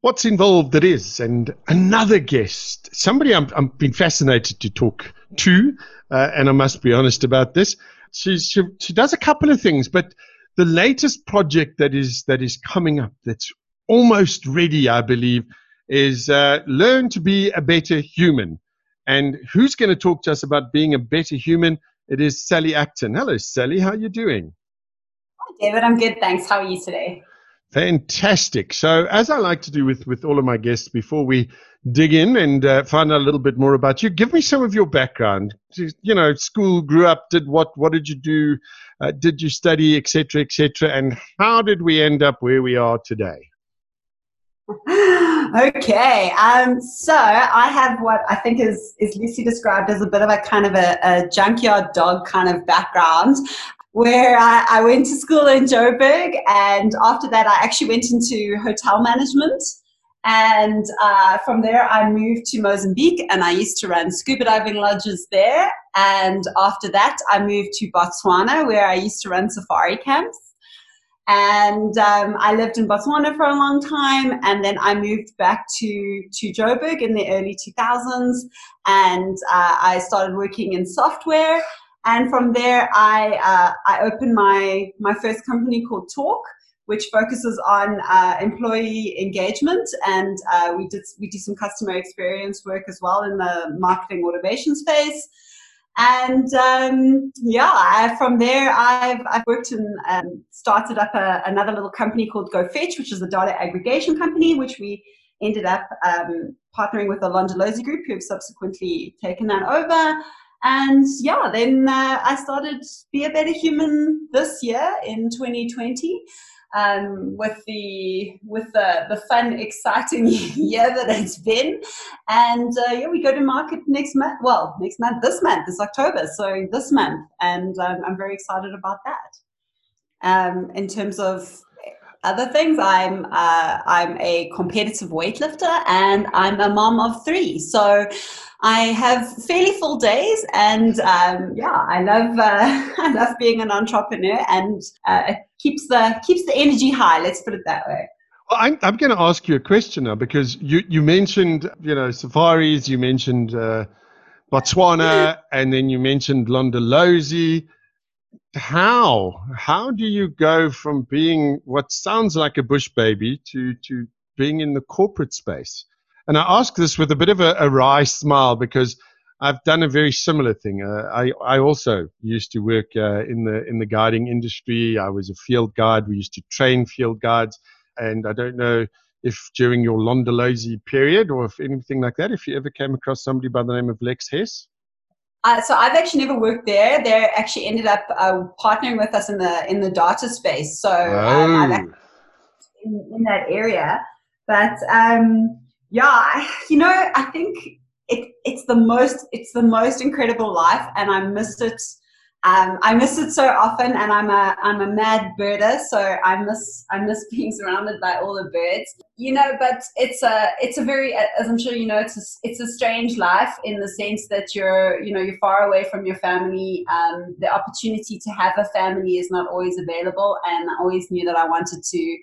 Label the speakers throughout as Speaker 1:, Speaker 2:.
Speaker 1: what's involved it is. And another guest, somebody I'm, I'm been fascinated to talk to, uh, and I must be honest about this. She, she, she does a couple of things, but the latest project that is that is coming up that's almost ready, I believe, is uh, learn to be a better human. And who's going to talk to us about being a better human? It is Sally Acton. Hello, Sally. How are you doing?
Speaker 2: Hi, David. I'm good. Thanks. How are you today?
Speaker 1: Fantastic. So, as I like to do with, with all of my guests, before we dig in and uh, find out a little bit more about you, give me some of your background. You know, school, grew up, did what? What did you do? Uh, did you study, etc., etc., and how did we end up where we are today?
Speaker 2: okay, um, so I have what I think is is loosely described as a bit of a kind of a, a junkyard dog kind of background where I, I, went to school in Joburg, and after that, I actually went into hotel management. And uh, from there, I moved to Mozambique, and I used to run scuba diving lodges there. And after that, I moved to Botswana, where I used to run safari camps. And um, I lived in Botswana for a long time, and then I moved back to to Joburg in the early 2000s, and uh, I started working in software. And from there, I, uh, I opened my, my first company called Talk, which focuses on uh, employee engagement. And uh, we, did, we do some customer experience work as well in the marketing automation space. And um, yeah, I, from there, I've, I've worked and um, started up a, another little company called GoFetch, which is a data aggregation company, which we ended up um, partnering with the Londolozi Group, who have subsequently taken that over. And yeah, then uh, I started Be a Better Human this year in 2020. Um, with the with the, the fun, exciting year that it's been, and uh, yeah, we go to market next month. Well, next month, this month is October, so this month, and um, I'm very excited about that. Um, in terms of other things, I'm uh, I'm a competitive weightlifter and I'm a mom of three. So I have fairly full days, and um, yeah, I love uh, I love being an entrepreneur, and uh, it keeps the keeps the energy high. Let's put it that way.
Speaker 1: Well, I'm, I'm going to ask you a question now because you, you mentioned you know safaris, you mentioned uh, Botswana, and then you mentioned Londolozi how how do you go from being what sounds like a bush baby to to being in the corporate space and i ask this with a bit of a, a wry smile because i've done a very similar thing uh, i i also used to work uh, in the in the guiding industry i was a field guide we used to train field guides and i don't know if during your Londolozi period or if anything like that if you ever came across somebody by the name of Lex Hes
Speaker 2: uh, so I've actually never worked there. They actually ended up uh, partnering with us in the in the data space. So um, oh. I'm in, in, that area. But um, yeah, you know, I think it, it's the most it's the most incredible life, and I miss it um, I miss it so often, and I'm a I'm a mad birder, so I miss I miss being surrounded by all the birds. You know, but it's a it's a very as I'm sure you know it's a, it's a strange life in the sense that you're you know you're far away from your family. Um, the opportunity to have a family is not always available, and I always knew that I wanted to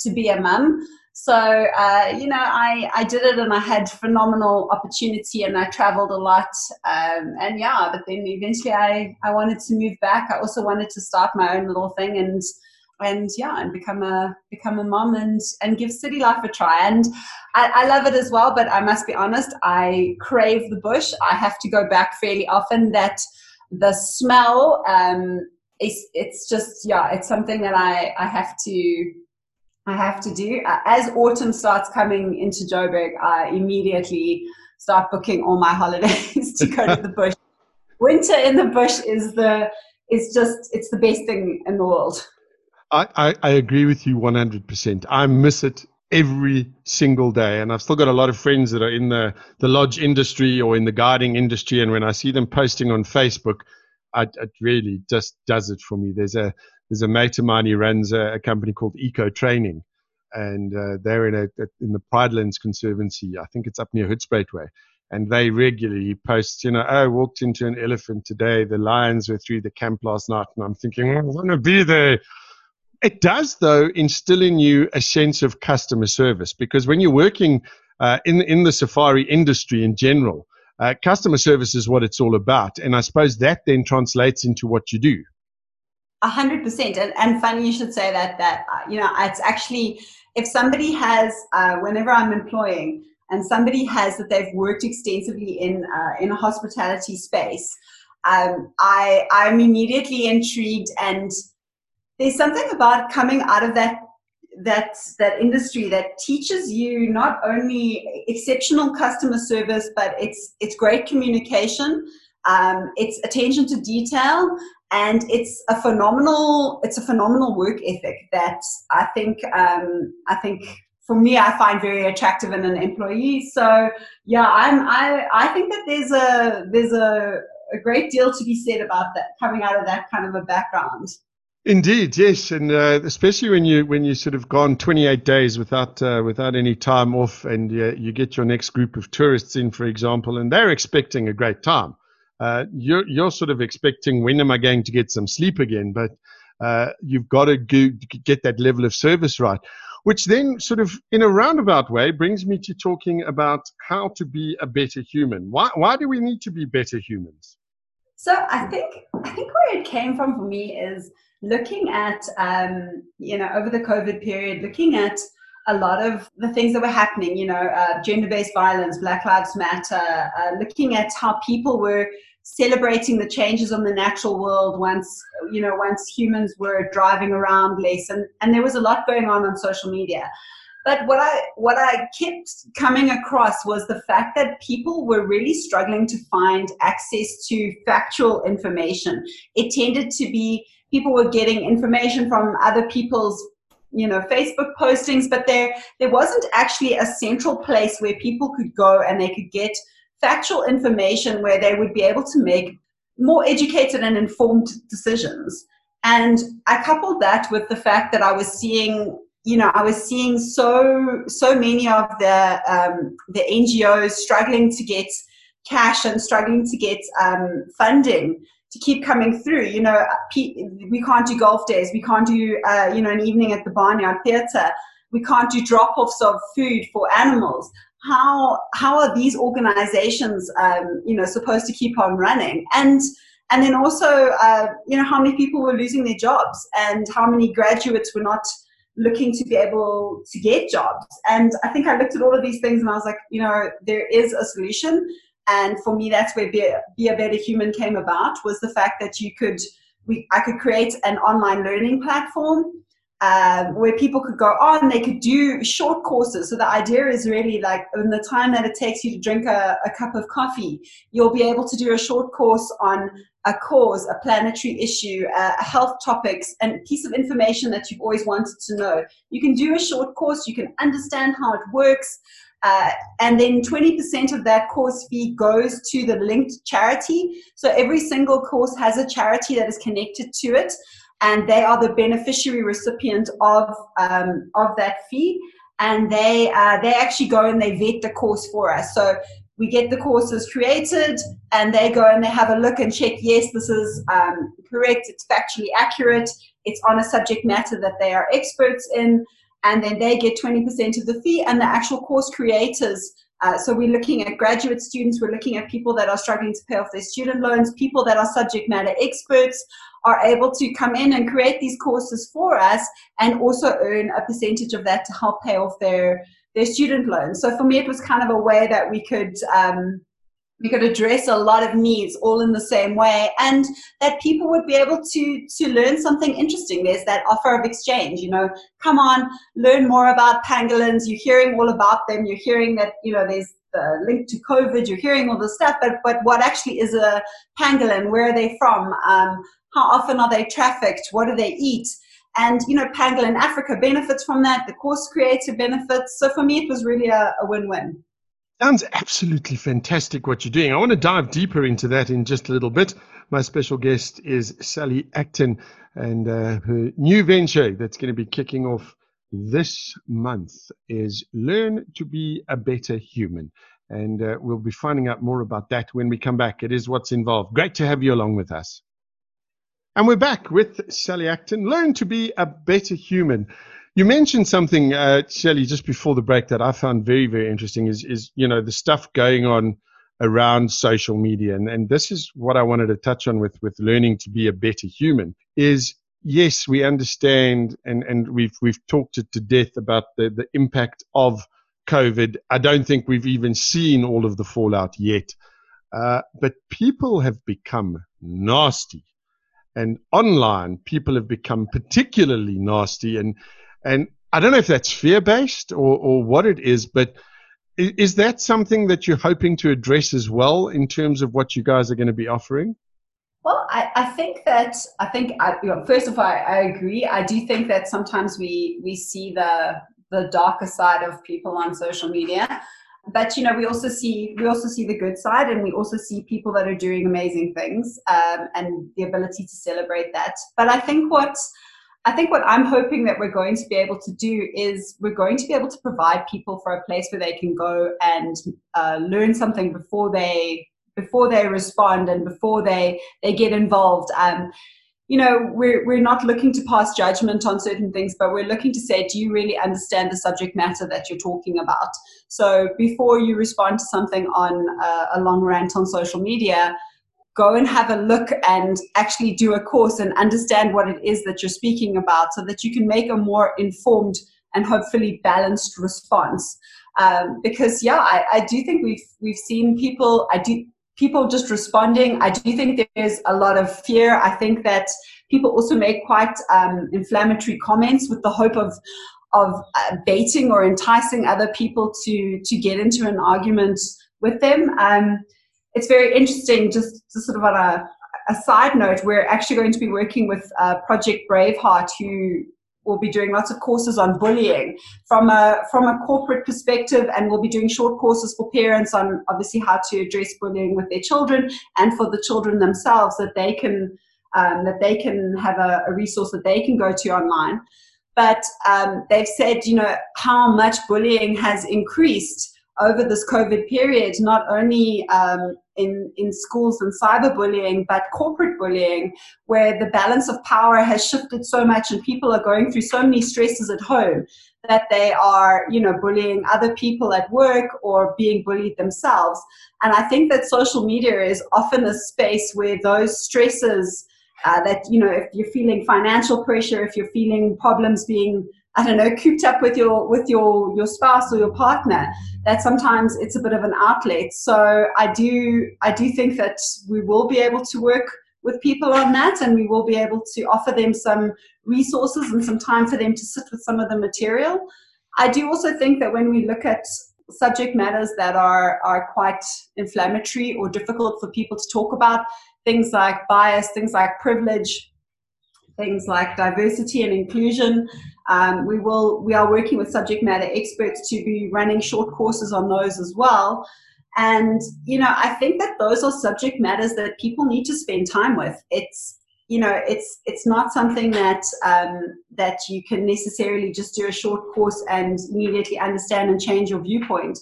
Speaker 2: to be a mum. So, uh, you know, I, I did it and I had phenomenal opportunity and I traveled a lot. Um, and yeah, but then eventually I, I wanted to move back. I also wanted to start my own little thing and, and yeah, and become a, become a mom and, and give city life a try. And I, I love it as well, but I must be honest, I crave the bush. I have to go back fairly often that the smell, um, it's, it's just, yeah, it's something that I, I have to, I have to do. Uh, as autumn starts coming into Joburg, I immediately start booking all my holidays to go to the bush. Winter in the bush is the is just it's the best thing in the world.
Speaker 1: I, I, I agree with you 100%. I miss it every single day. And I've still got a lot of friends that are in the, the lodge industry or in the guiding industry. And when I see them posting on Facebook, I, it really just does it for me. There's a there's a mate of mine. He runs a, a company called Eco Training, and uh, they're in a, in the Conservancy. I think it's up near Hoedspruit way. And they regularly post, you know, oh, I walked into an elephant today. The lions were through the camp last night, and I'm thinking, I want to be there. It does, though, instill in you a sense of customer service because when you're working uh, in in the safari industry in general, uh, customer service is what it's all about, and I suppose that then translates into what you do.
Speaker 2: A hundred percent, and funny you should say that. That uh, you know, it's actually if somebody has, uh, whenever I'm employing, and somebody has that they've worked extensively in uh, in a hospitality space, um, I I'm immediately intrigued, and there's something about coming out of that that that industry that teaches you not only exceptional customer service, but it's it's great communication, um, it's attention to detail, and it's a phenomenal it's a phenomenal work ethic that I think um, I think for me I find very attractive in an employee. So yeah, I'm I I think that there's a there's a a great deal to be said about that coming out of that kind of a background.
Speaker 1: Indeed, yes, and uh, especially when you when you sort of gone 28 days without uh, without any time off, and uh, you get your next group of tourists in, for example, and they're expecting a great time. Uh, you're you're sort of expecting when am I going to get some sleep again? But uh, you've got to go, get that level of service right, which then sort of in a roundabout way brings me to talking about how to be a better human. Why why do we need to be better humans?
Speaker 2: So I think I think where it came from for me is looking at, um, you know, over the COVID period, looking at a lot of the things that were happening, you know, uh, gender based violence, Black Lives Matter, uh, looking at how people were celebrating the changes on the natural world once, you know, once humans were driving around less. And, and there was a lot going on on social media. But what I what I kept coming across was the fact that people were really struggling to find access to factual information. It tended to be people were getting information from other people's you know facebook postings but there there wasn't actually a central place where people could go and they could get factual information where they would be able to make more educated and informed decisions and i coupled that with the fact that i was seeing you know i was seeing so so many of the um, the ngos struggling to get cash and struggling to get um, funding to keep coming through. You know, we can't do golf days. We can't do, uh, you know, an evening at the Barnyard Theatre. We can't do drop-offs of food for animals. How how are these organizations, um, you know, supposed to keep on running? And and then also, uh, you know, how many people were losing their jobs and how many graduates were not looking to be able to get jobs. And I think I looked at all of these things and I was like, you know, there is a solution and for me that's where be a, be a better human came about was the fact that you could we i could create an online learning platform um, where people could go on they could do short courses. So the idea is really like in the time that it takes you to drink a, a cup of coffee you'll be able to do a short course on a cause a planetary issue uh, health topics and piece of information that you've always wanted to know. You can do a short course you can understand how it works uh, and then 20% of that course fee goes to the linked charity. So every single course has a charity that is connected to it, and they are the beneficiary recipient of, um, of that fee. And they, uh, they actually go and they vet the course for us. So we get the courses created, and they go and they have a look and check yes, this is um, correct, it's factually accurate, it's on a subject matter that they are experts in and then they get 20% of the fee and the actual course creators uh, so we're looking at graduate students, we're looking at people that are struggling to pay off their student loans, people that are subject matter experts are able to come in and create these courses for us and also earn a percentage of that to help pay off their, their student loans. So for me, it was kind of a way that we could um, we could address a lot of needs all in the same way and that people would be able to to learn something interesting. There's that offer of exchange you know come on learn more about pangolins. You're hearing all about them. You're hearing that you know there's the link to covid you're hearing all this stuff but but what actually is a pangolin where are they from? Um, how often are they trafficked? What do they eat? And you know pangolin africa benefits from that the course creator benefits. So for me it was really a, a win-win.
Speaker 1: Sounds absolutely fantastic what you're doing. I want to dive deeper into that in just a little bit. My special guest is Sally Acton and uh, her new venture that's going to be kicking off this month is Learn to Be a Better Human. And uh, we'll be finding out more about that when we come back. It is what's involved. Great to have you along with us. And we're back with Sally Acton. Learn to be a better human. You mentioned something, uh, Sally, just before the break that I found very, very interesting is, is you know, the stuff going on around social media. And, and this is what I wanted to touch on with, with learning to be a better human is yes, we understand and, and we've, we've talked it to death about the, the impact of COVID. I don't think we've even seen all of the fallout yet. Uh, but people have become nasty. And online, people have become particularly nasty. And, and I don't know if that's fear based or, or what it is, but is that something that you're hoping to address as well in terms of what you guys are going to be offering?
Speaker 2: Well, I, I think that I think I, you know, first of all, I, I agree. I do think that sometimes we we see the the darker side of people on social media, but you know we also see we also see the good side, and we also see people that are doing amazing things, um, and the ability to celebrate that. But I think what I think what I'm hoping that we're going to be able to do is we're going to be able to provide people for a place where they can go and uh, learn something before they before they respond and before they they get involved. Um, you know, we're we're not looking to pass judgment on certain things, but we're looking to say, do you really understand the subject matter that you're talking about? So before you respond to something on a, a long rant on social media, go and have a look and actually do a course and understand what it is that you're speaking about so that you can make a more informed and hopefully balanced response. Um, because yeah, I, I, do think we've we've seen people. I do people just responding. I do think there's a lot of fear. I think that people also make quite um, inflammatory comments with the hope of of uh, baiting or enticing other people to to get into an argument with them. Um, it's very interesting, just, just sort of on a, a, side note, we're actually going to be working with uh, Project Braveheart, who will be doing lots of courses on bullying from a from a corporate perspective, and we'll be doing short courses for parents on obviously how to address bullying with their children, and for the children themselves that they can um, that they can have a, a, resource that they can go to online. But um, they've said, you know, how much bullying has increased over this COVID period, not only um, in, in schools and cyberbullying, but corporate bullying, where the balance of power has shifted so much and people are going through so many stresses at home that they are, you know, bullying other people at work or being bullied themselves. And I think that social media is often a space where those stresses uh, that, you know, if you're feeling financial pressure, if you're feeling problems being I don't know, cooped up with your with your your spouse or your partner, that sometimes it's a bit of an outlet. So I do I do think that we will be able to work with people on that and we will be able to offer them some resources and some time for them to sit with some of the material. I do also think that when we look at subject matters that are are quite inflammatory or difficult for people to talk about, things like bias, things like privilege, things like diversity and inclusion. Um, we will we are working with subject matter experts to be running short courses on those as well. And you know, I think that those are subject matters that people need to spend time with. It's you know, it's it's not something that um, that you can necessarily just do a short course and immediately understand and change your viewpoint.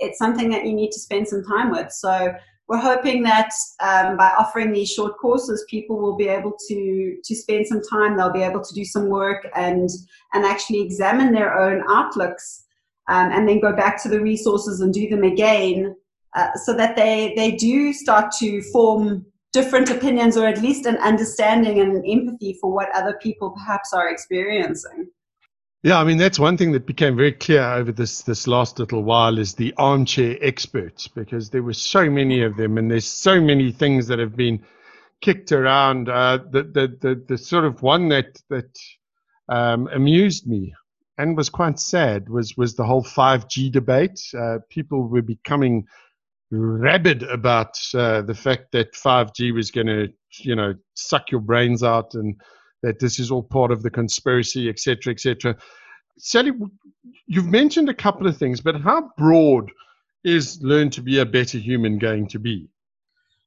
Speaker 2: It's something that you need to spend some time with. So we're hoping that um, by offering these short courses, people will be able to to spend some time. They'll be able to do some work and and actually examine their own outlooks, um, and then go back to the resources and do them again, uh, so that they they do start to form different opinions or at least an understanding and an empathy for what other people perhaps are experiencing.
Speaker 1: Yeah, I mean that's one thing that became very clear over this this last little while is the armchair experts because there were so many of them and there's so many things that have been kicked around. Uh, the, the the the sort of one that that um, amused me and was quite sad was was the whole 5G debate. Uh, people were becoming rabid about uh, the fact that 5G was going to you know suck your brains out and that this is all part of the conspiracy, etc., etc. Sally, you've mentioned a couple of things, but how broad is learn to be a better human going to be?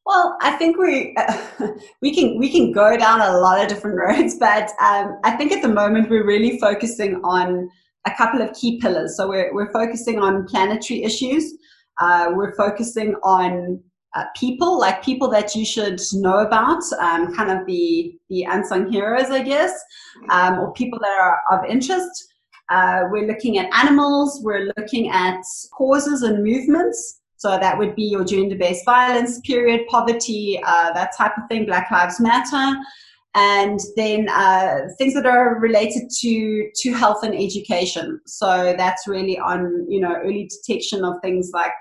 Speaker 2: Well, I think we uh, we can we can go down a lot of different roads, but um, I think at the moment we're really focusing on a couple of key pillars. So we're we're focusing on planetary issues. Uh, we're focusing on uh, people, like people that you should know about, um, kind of the, the unsung heroes, I guess, um, or people that are of interest. Uh, we're looking at animals, we're looking at causes and movements. So that would be your gender-based violence period, poverty, uh, that type of thing, Black Lives Matter. And then uh, things that are related to, to health and education. So that's really on, you know, early detection of things like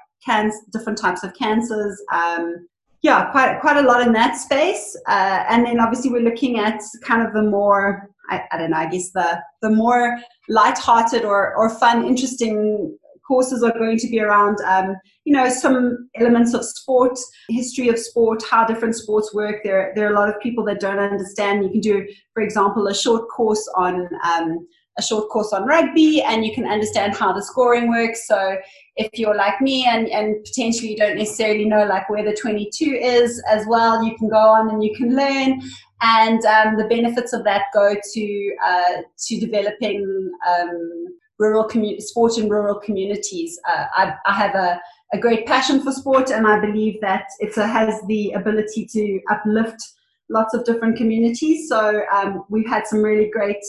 Speaker 2: different types of cancers. Um, yeah, quite quite a lot in that space. Uh, and then obviously we're looking at kind of the more I, I don't know, I guess the the more light-hearted or, or fun, interesting courses are going to be around, um, you know, some elements of sport, history of sport, how different sports work. There, there are a lot of people that don't understand. You can do, for example, a short course on um, a short course on rugby, and you can understand how the scoring works. So if you're like me and, and potentially you don't necessarily know like where the 22 is as well, you can go on and you can learn. And um, the benefits of that go to uh, to developing um, rural commu- sport in rural communities. Uh, I, I, have a, a great passion for sport, and I believe that it has the ability to uplift lots of different communities. So um, we've had some really great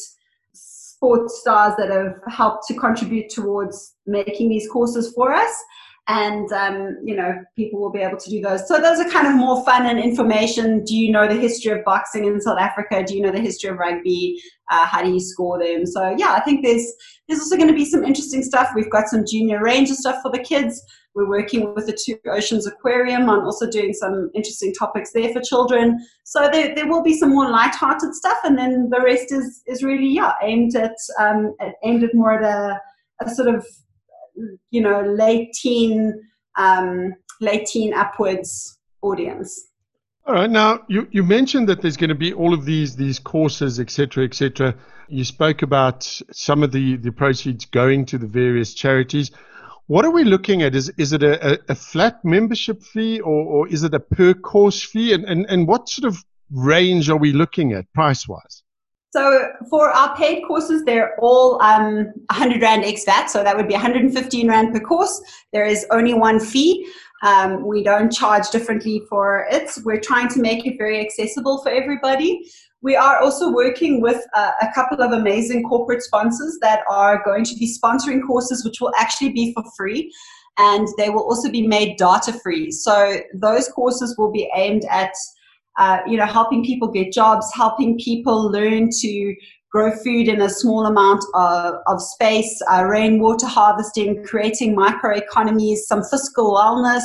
Speaker 2: sports stars that have helped to contribute towards making these courses for us and um, you know people will be able to do those. So those are kind of more fun and information. Do you know the history of boxing in south africa? Do you know the history of rugby? Uh, how do you score them? So yeah i think there's there's also going to be some interesting stuff. We've got some junior ranger stuff for the kids. We're working with the two oceans aquarium on also doing some interesting topics there for children. So there, there will be some more light-hearted stuff and then the rest is is really yeah aimed at, um, aimed at more at a, a sort of you know late teen um, late teen upwards audience.
Speaker 1: All right now you, you mentioned that there's going to be all of these these courses etc etc you spoke about some of the the proceeds going to the various charities. What are we looking at? Is is it a, a flat membership fee or, or is it a per course fee? And, and and what sort of range are we looking at price wise
Speaker 2: so for our paid courses, they're all um, 100 Rand ex VAT, so that would be 115 Rand per course. There is only one fee. Um, we don't charge differently for it. We're trying to make it very accessible for everybody. We are also working with uh, a couple of amazing corporate sponsors that are going to be sponsoring courses which will actually be for free and they will also be made data free. So those courses will be aimed at uh, you know, helping people get jobs, helping people learn to grow food in a small amount of, of space, uh, rainwater harvesting, creating microeconomies, some fiscal wellness.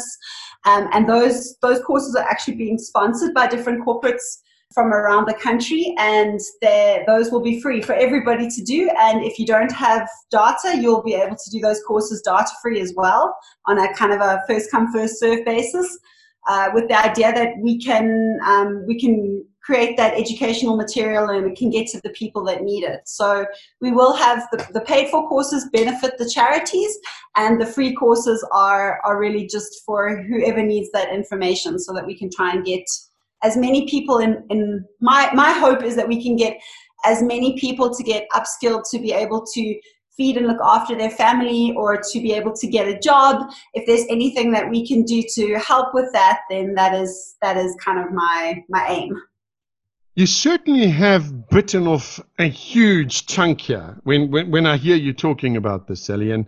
Speaker 2: Um, and those, those courses are actually being sponsored by different corporates from around the country and those will be free for everybody to do and if you don't have data you'll be able to do those courses data free as well on a kind of a first come first serve basis uh, with the idea that we can um, we can create that educational material and it can get to the people that need it. So we will have the, the paid for courses benefit the charities and the free courses are, are really just for whoever needs that information so that we can try and get as many people in, in my, my hope is that we can get as many people to get upskilled to be able to feed and look after their family or to be able to get a job if there's anything that we can do to help with that then that is that is kind of my my aim
Speaker 1: you certainly have bitten off a huge chunk here when, when, when I hear you talking about this, Sally. And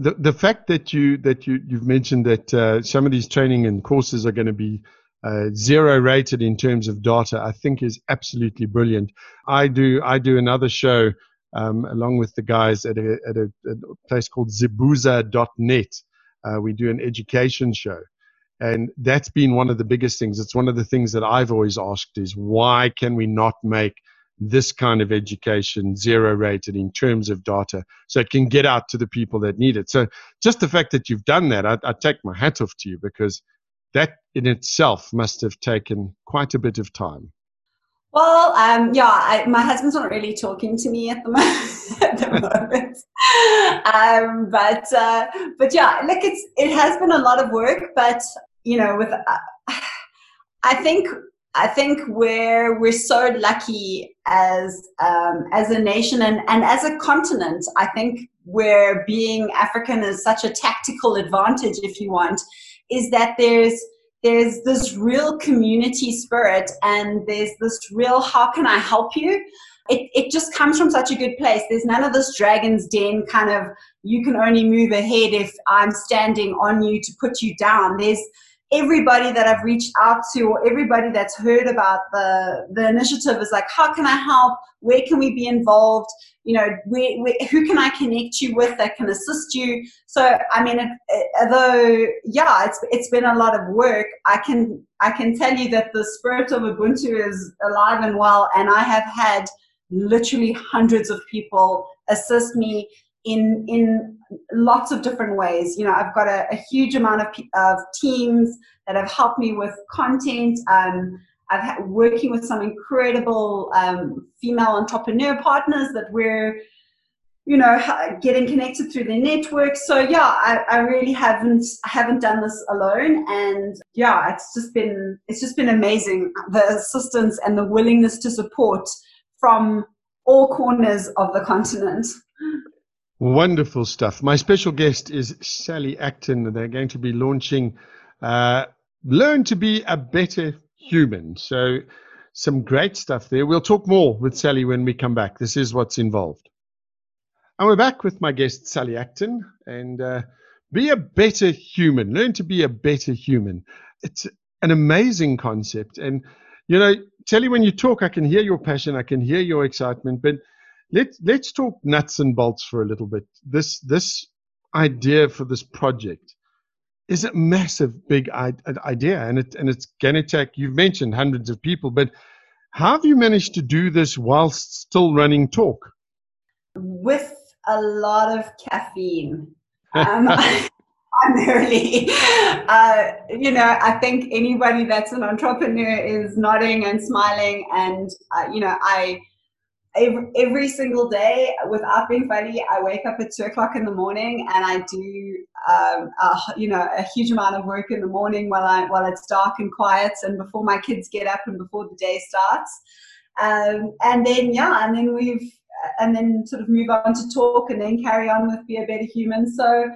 Speaker 1: the, the fact that you that you you've mentioned that uh, some of these training and courses are going to be uh, zero rated in terms of data, I think is absolutely brilliant. I do I do another show um, along with the guys at a, at a, a place called Zibuza.net. Uh, we do an education show. And that's been one of the biggest things. It's one of the things that I've always asked is why can we not make this kind of education zero rated in terms of data so it can get out to the people that need it. So just the fact that you've done that, I, I take my hat off to you because that in itself must have taken quite a bit of time.
Speaker 2: Well, um, yeah, I, my husband's not really talking to me at the moment. at the moment. um, but uh, but yeah, look, it's it has been a lot of work, but you know, with uh, I think I think we're we're so lucky as um, as a nation and, and as a continent. I think where being African is such a tactical advantage, if you want, is that there's there's this real community spirit and there's this real how can I help you? It, it just comes from such a good place. There's none of this dragon's den kind of you can only move ahead if I'm standing on you to put you down. There's everybody that I've reached out to or everybody that's heard about the, the initiative is like, how can I help? Where can we be involved? You know, where, where, who can I connect you with that can assist you? So, I mean, it, it, although, yeah, it's, it's been a lot of work, I can, I can tell you that the spirit of Ubuntu is alive and well, and I have had literally hundreds of people assist me in in lots of different ways. You know, I've got a, a huge amount of, of teams that have helped me with content. Um, I've had working with some incredible um, female entrepreneur partners that we're, you know, getting connected through their network. So yeah, I, I really haven't haven't done this alone, and yeah, it's just been it's just been amazing the assistance and the willingness to support from all corners of the continent.
Speaker 1: Wonderful stuff. My special guest is Sally Acton. They're going to be launching uh, Learn to Be a Better Human. So, some great stuff there. We'll talk more with Sally when we come back. This is what's involved. And we're back with my guest, Sally Acton. And uh, be a better human. Learn to be a better human. It's an amazing concept. And, you know, Sally, when you talk, I can hear your passion, I can hear your excitement, but let's let's talk nuts and bolts for a little bit. This this idea for this project is a massive, big idea, and it and it's take. You've mentioned hundreds of people, but how have you managed to do this whilst still running talk?
Speaker 2: With a lot of caffeine. Um, primarily. Uh, you know, I think anybody that's an entrepreneur is nodding and smiling, and uh, you know, I every, every single day, without being funny, I wake up at two o'clock in the morning and I do, um, a, you know, a huge amount of work in the morning while I while it's dark and quiet, and before my kids get up and before the day starts. Um, and then yeah, and then we've and then sort of move on to talk and then carry on with be a better human. So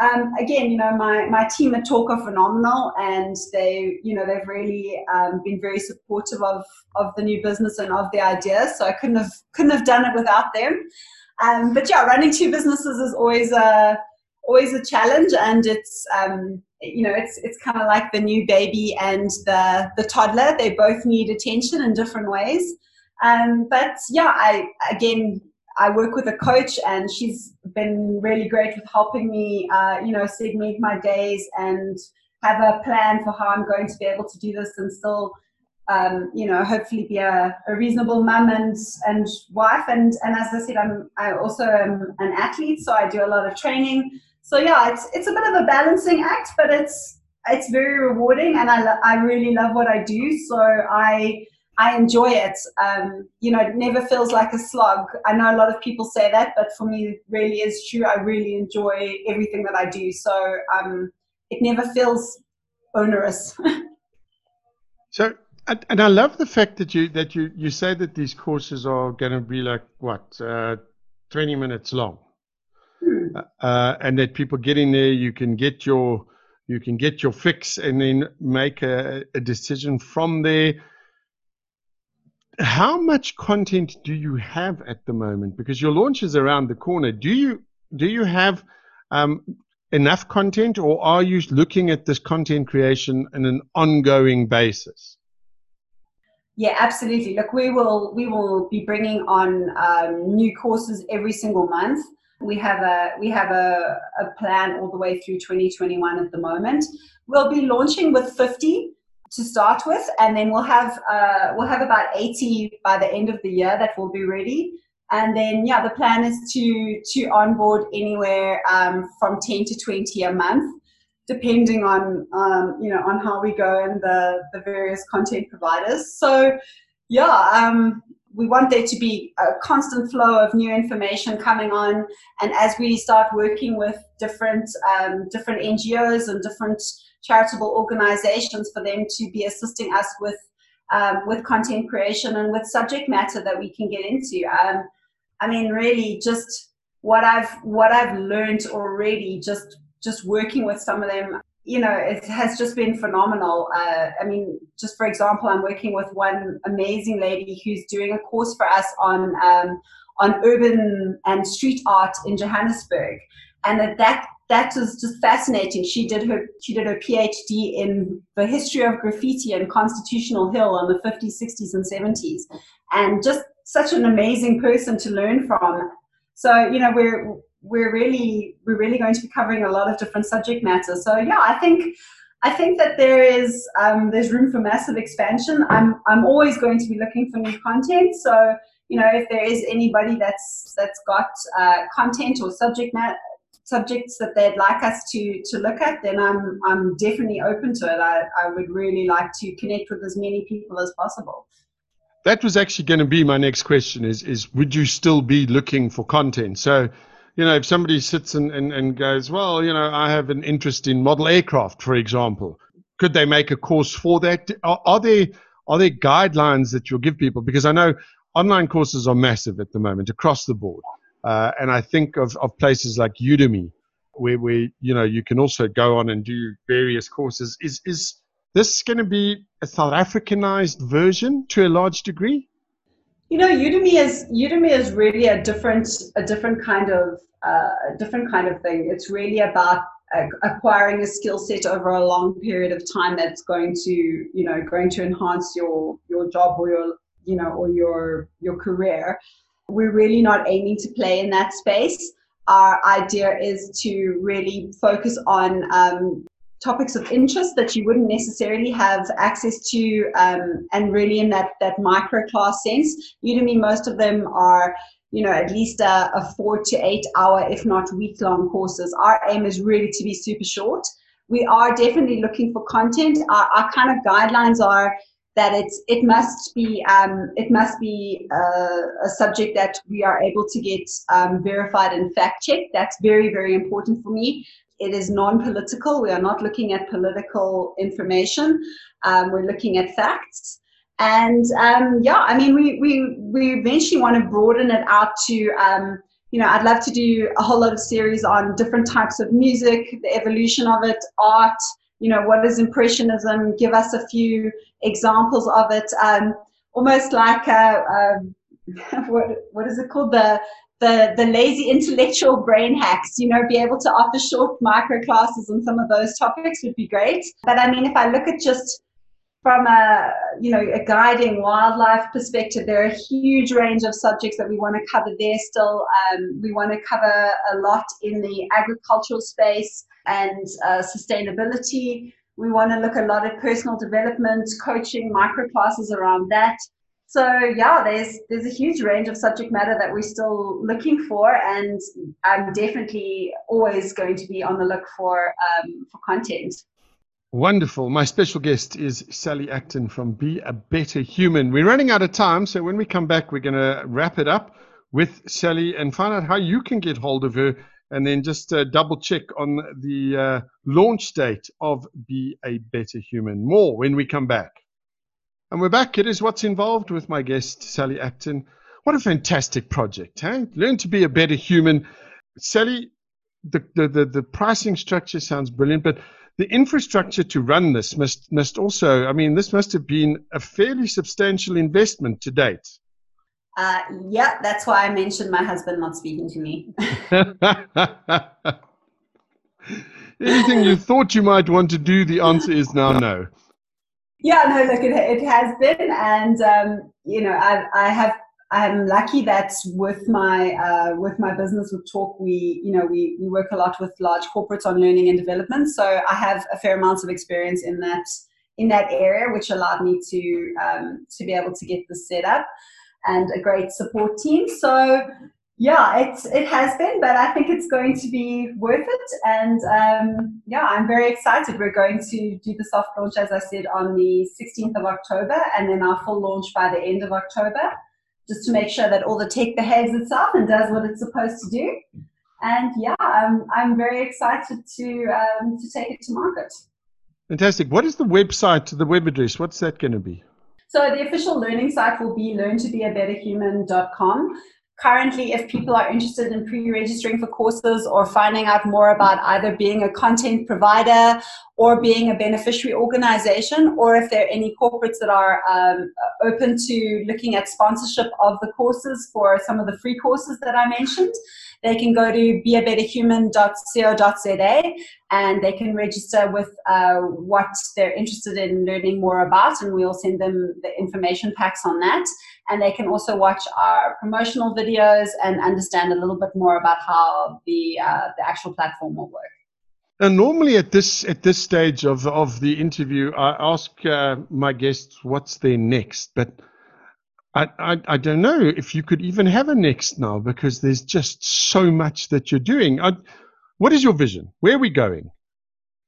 Speaker 2: um, again, you know, my, my team at Talk are phenomenal and they, you know, they've really um, been very supportive of, of the new business and of the idea. So I couldn't have, couldn't have done it without them. Um, but yeah, running two businesses is always a, always a challenge and it's, um, you know, it's, it's kind of like the new baby and the, the toddler. They both need attention in different ways. Um, but yeah, I, again, I work with a coach, and she's been really great with helping me, uh, you know, segment my days and have a plan for how I'm going to be able to do this and still, um, you know, hopefully be a, a, reasonable mum and and wife. And and as I said, I'm I also am an athlete, so I do a lot of training. So yeah, it's it's a bit of a balancing act, but it's it's very rewarding, and I lo- I really love what I do. So I I enjoy it. Um, you know, it never feels like a slog. I know a lot of people say that, but for me, it really is true. I really enjoy everything that I do. So um, it never feels onerous.
Speaker 1: so, and I love the fact that you that you you say that these courses are going to be like what uh, twenty minutes long, hmm. uh, and that people get in there, you can get your you can get your fix, and then make a, a decision from there how much content do you have at the moment? Because your launch is around the corner. Do you do you have um, enough content, or are you looking at this content creation on an ongoing basis?
Speaker 2: Yeah, absolutely. Look, we will we will be bringing on um, new courses every single month. We have a we have a, a plan all the way through 2021 at the moment. We'll be launching with 50 to start with, and then we'll have uh, we'll have about 80 by the end of the year that will be ready. And then yeah, the plan is to to onboard anywhere um, from 10 to 20 a month, depending on um, you know on how we go and the the various content providers. So yeah, um, we want there to be a constant flow of new information coming on, and as we start working with different um, different NGOs and different charitable organizations for them to be assisting us with um, with content creation and with subject matter that we can get into. Um, I mean, really, just what I've what I've learned already, just just working with some of them, you know, it has just been phenomenal. Uh, I mean, just for example, I'm working with one amazing lady who's doing a course for us on um, on urban and street art in Johannesburg, and that that that was just fascinating. She did her she did her PhD in the history of graffiti in Constitutional Hill in the 50s, 60s, and 70s, and just such an amazing person to learn from. So you know we're we're really we're really going to be covering a lot of different subject matter. So yeah, I think I think that there is um, there's room for massive expansion. I'm I'm always going to be looking for new content. So you know if there is anybody that's that's got uh, content or subject matter subjects that they'd like us to to look at, then I'm I'm definitely open to it. I, I would really like to connect with as many people as possible.
Speaker 1: That was actually going to be my next question is is would you still be looking for content? So you know, if somebody sits and, and, and goes, well, you know, I have an interest in model aircraft, for example, could they make a course for that? Are, are there are there guidelines that you'll give people? Because I know online courses are massive at the moment across the board, uh, and I think of, of places like Udemy, where where you know you can also go on and do various courses. Is is this going to be a South Africanized version to a large degree?
Speaker 2: You know, Udemy is Udemy is really a different a different kind of uh, a different kind of thing. It's really about acquiring a skill set over a long period of time that's going to you know going to enhance your your job or your you know or your your career. We're really not aiming to play in that space. Our idea is to really focus on um, topics of interest that you wouldn't necessarily have access to um, and really in that that micro class sense. Udemy most of them are you know at least a, a four to eight hour if not week long courses. Our aim is really to be super short. We are definitely looking for content. Our, our kind of guidelines are that it's it must be um, it must be uh, a subject that we are able to get um, verified and fact checked. That's very very important for me it is non-political. We are not looking at political information. Um, we're looking at facts. And um, yeah, I mean, we, we, we eventually want to broaden it out to, um, you know, I'd love to do a whole lot of series on different types of music, the evolution of it, art, you know, what is Impressionism, give us a few examples of it, um, almost like a, a what, what is it called? The, the, the lazy intellectual brain hacks, you know, be able to offer short micro classes on some of those topics would be great. But I mean, if I look at just from a you know a guiding wildlife perspective, there are a huge range of subjects that we want to cover there. Still, um, we want to cover a lot in the agricultural space and uh, sustainability. We want to look a lot at personal development, coaching, micro classes around that. So yeah, there's there's a huge range of subject matter that we're still looking for, and I'm definitely always going to be on the look for um, for content.
Speaker 1: Wonderful. My special guest is Sally Acton from Be a Better Human. We're running out of time, so when we come back, we're going to wrap it up with Sally and find out how you can get hold of her, and then just uh, double check on the uh, launch date of Be a Better Human. More when we come back. And we're back. It is what's involved with my guest, Sally Acton. What a fantastic project, hey? Learn to be a better human. Sally, the, the, the, the pricing structure sounds brilliant, but the infrastructure to run this must, must also, I mean, this must have been a fairly substantial investment to date.
Speaker 2: Uh, yeah, that's why I mentioned my husband not speaking to me.
Speaker 1: Anything you thought you might want to do, the answer is now no.
Speaker 2: Yeah, no, look, it, it has been, and um, you know, I, I have I'm lucky that with my uh, with my business with Talk, we you know we we work a lot with large corporates on learning and development. So I have a fair amount of experience in that in that area, which allowed me to um, to be able to get this set up and a great support team. So yeah, it's it has been, but I think it's going to be worth it. And um, yeah, I'm very excited. We're going to do the soft launch, as I said, on the 16th of October, and then our full launch by the end of October, just to make sure that all the tech behaves itself and does what it's supposed to do. And yeah, I'm I'm very excited to um, to take it to market.
Speaker 1: Fantastic. What is the website, the web address? What's that going to be?
Speaker 2: So the official learning site will be learntobeabetterhuman.com currently, if people are interested in pre registering for courses or finding out more about either being a content provider or being a beneficiary organization, or if there are any corporates that are um, open to looking at sponsorship of the courses for some of the free courses that I mentioned, they can go to beabetterhuman.co.za and they can register with uh, what they're interested in learning more about, and we'll send them the information packs on that. And they can also watch our promotional videos and understand a little bit more about how the uh, the actual platform will work.
Speaker 1: And normally at this at this stage of of the interview, I ask uh, my guests what's their next, but I, I, I don't know if you could even have a next now because there's just so much that you're doing. I, what is your vision? Where are we going?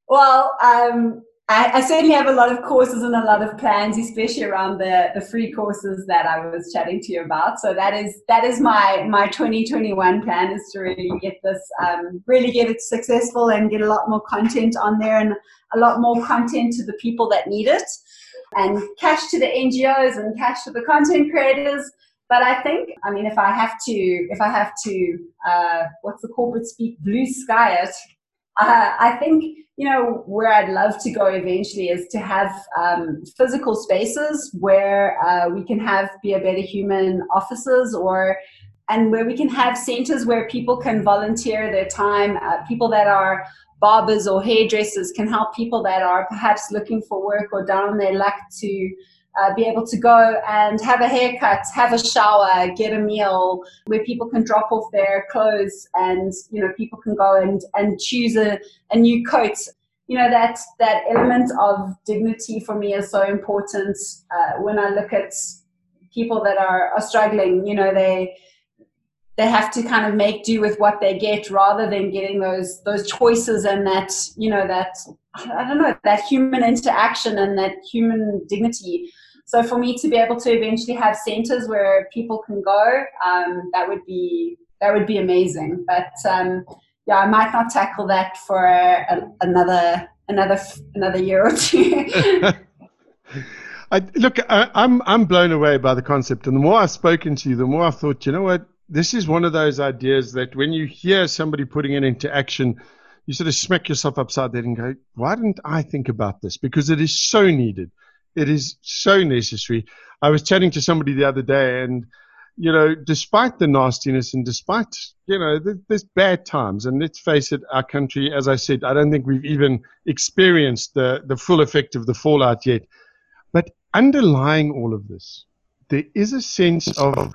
Speaker 2: Well, um, I, I, certainly have a lot of courses and a lot of plans, especially around the, the free courses that I was chatting to you about. So that is that is my my 2021 plan is to really get this, um, really get it successful and get a lot more content on there and a lot more content to the people that need it, and cash to the NGOs and cash to the content creators. But I think, I mean, if I have to, if I have to, uh, what's the corporate speak, blue sky it, uh, I think you know where I'd love to go eventually is to have um, physical spaces where uh, we can have be a better human offices or and where we can have centers where people can volunteer their time uh, people that are barbers or hairdressers can help people that are perhaps looking for work or down on their luck to uh, be able to go and have a haircut, have a shower, get a meal, where people can drop off their clothes and you know people can go and and choose a, a new coat. You know that that element of dignity for me is so important. Uh, when I look at people that are, are struggling, you know they they have to kind of make do with what they get rather than getting those those choices and that you know that I don't know that human interaction and that human dignity. So for me to be able to eventually have centers where people can go, um, that would be that would be amazing. But um, yeah, I might not tackle that for a, another another another year or two.
Speaker 1: I, look, I, I'm I'm blown away by the concept, and the more I've spoken to you, the more I've thought, you know what, this is one of those ideas that when you hear somebody putting it into action, you sort of smack yourself upside the head and go, why didn't I think about this? Because it is so needed. It is so necessary. I was chatting to somebody the other day, and you know, despite the nastiness and despite you know, there's bad times, and let's face it, our country, as I said, I don't think we've even experienced the the full effect of the fallout yet. But underlying all of this, there is a sense of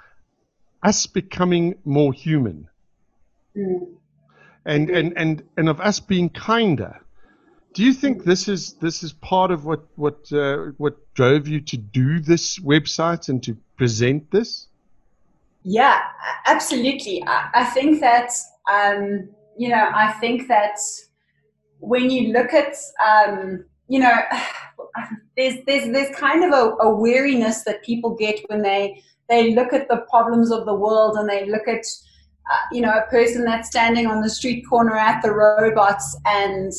Speaker 1: us becoming more human. Mm. And, and, and, and of us being kinder do you think this is this is part of what what uh, what drove you to do this website and to present this?
Speaker 2: Yeah, absolutely. I, I think that um, you know I think that when you look at um, you know there's there's there's kind of a, a weariness that people get when they they look at the problems of the world and they look at uh, you know a person that's standing on the street corner at the robots and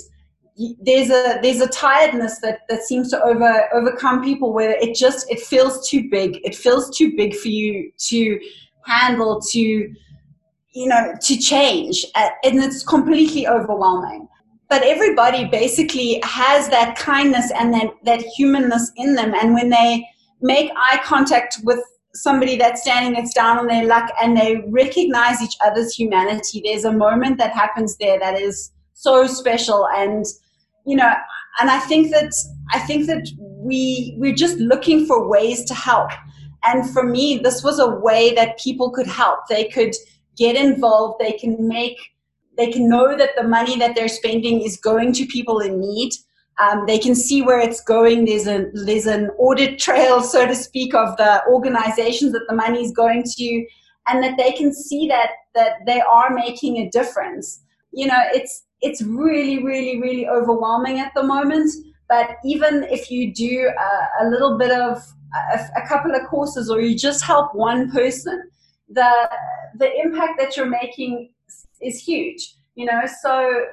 Speaker 2: there's a there's a tiredness that that seems to over overcome people where it just it feels too big. It feels too big for you to handle to you know to change uh, and it's completely overwhelming. But everybody basically has that kindness and that that humanness in them. And when they make eye contact with somebody that's standing that's down on their luck and they recognize each other's humanity there's a moment that happens there that is so special and you know, and I think that I think that we we're just looking for ways to help. And for me, this was a way that people could help. They could get involved. They can make they can know that the money that they're spending is going to people in need. Um, they can see where it's going. There's a there's an audit trail, so to speak, of the organizations that the money is going to, and that they can see that that they are making a difference. You know, it's it's really, really, really overwhelming at the moment. But even if you do a, a little bit of a, a, couple of courses or you just help one person, the the impact that you're making is huge. You know, so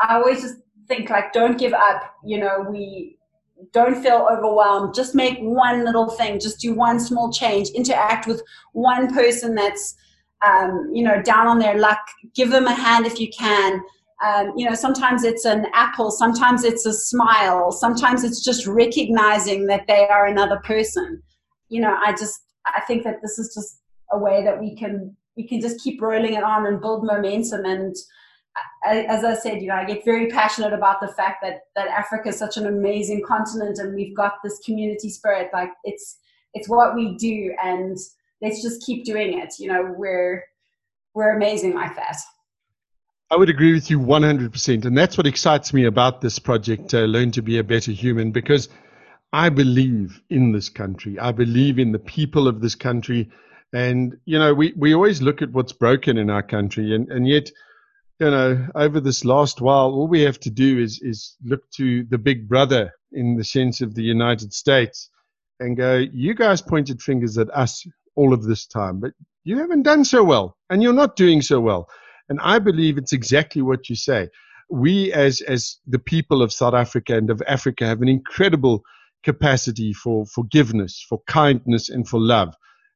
Speaker 2: I always just think like, don't give up. You know, we don't feel overwhelmed. Just make one little thing. Just do one small change. Interact with one person that's um, you know down on their luck. Give them a hand if you can Um, you know, sometimes it's an apple, sometimes it's a smile, sometimes it's just recognizing that they are another person. You know, I just I think that this is just a way that we can we can just keep rolling it on and build momentum and as I said, you know, I get very passionate about the fact that that Africa is such an amazing continent, and we've got this community spirit. Like it's it's what we do, and let's just keep doing it. You know, we're we're amazing like that.
Speaker 1: I would agree with you 100%. And that's what excites me about this project, uh, Learn to Be a Better Human, because I believe in this country. I believe in the people of this country. And, you know, we, we always look at what's broken in our country. And, and yet, you know, over this last while, all we have to do is, is look to the big brother in the sense of the United States and go, you guys pointed fingers at us all of this time, but you haven't done so well and you're not doing so well. And I believe it's exactly what you say. We, as, as the people of South Africa and of Africa, have an incredible capacity for forgiveness, for kindness, and for love.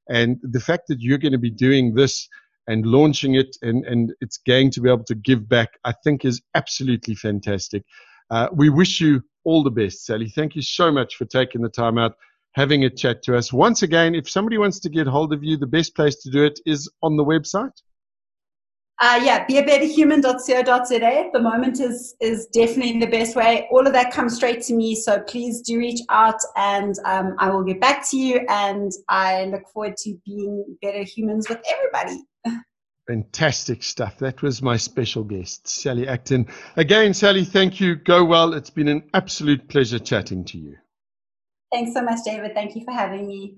Speaker 1: And the fact that you're going to be doing this and launching it and, and it's going to be able to give back, I think is absolutely fantastic. Uh, we wish you all the best, Sally. Thank you so much for taking the time out, having a chat to us. Once again, if somebody wants to get hold of you, the best place to do it is on the website.
Speaker 2: Uh, yeah, beabetterhuman.co.za at the moment is is definitely the best way. All of that comes straight to me, so please do reach out, and um, I will get back to you. And I look forward to being better humans with everybody.
Speaker 1: Fantastic stuff. That was my special guest, Sally Acton. Again, Sally, thank you. Go well. It's been an absolute pleasure chatting to you.
Speaker 2: Thanks so much, David. Thank you for having me.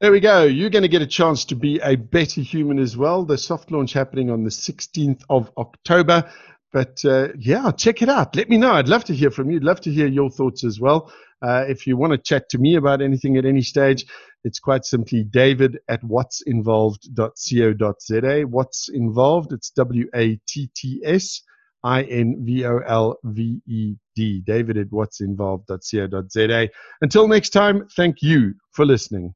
Speaker 1: There we go. You're going to get a chance to be a better human as well. The soft launch happening on the 16th of October. But uh, yeah, check it out. Let me know. I'd love to hear from you. I'd love to hear your thoughts as well. Uh, if you want to chat to me about anything at any stage, it's quite simply david at wattsinvolved.co.za. What's involved? It's W A T T S I N V O L V E D. David at wattsinvolved.co.za. Until next time, thank you for listening.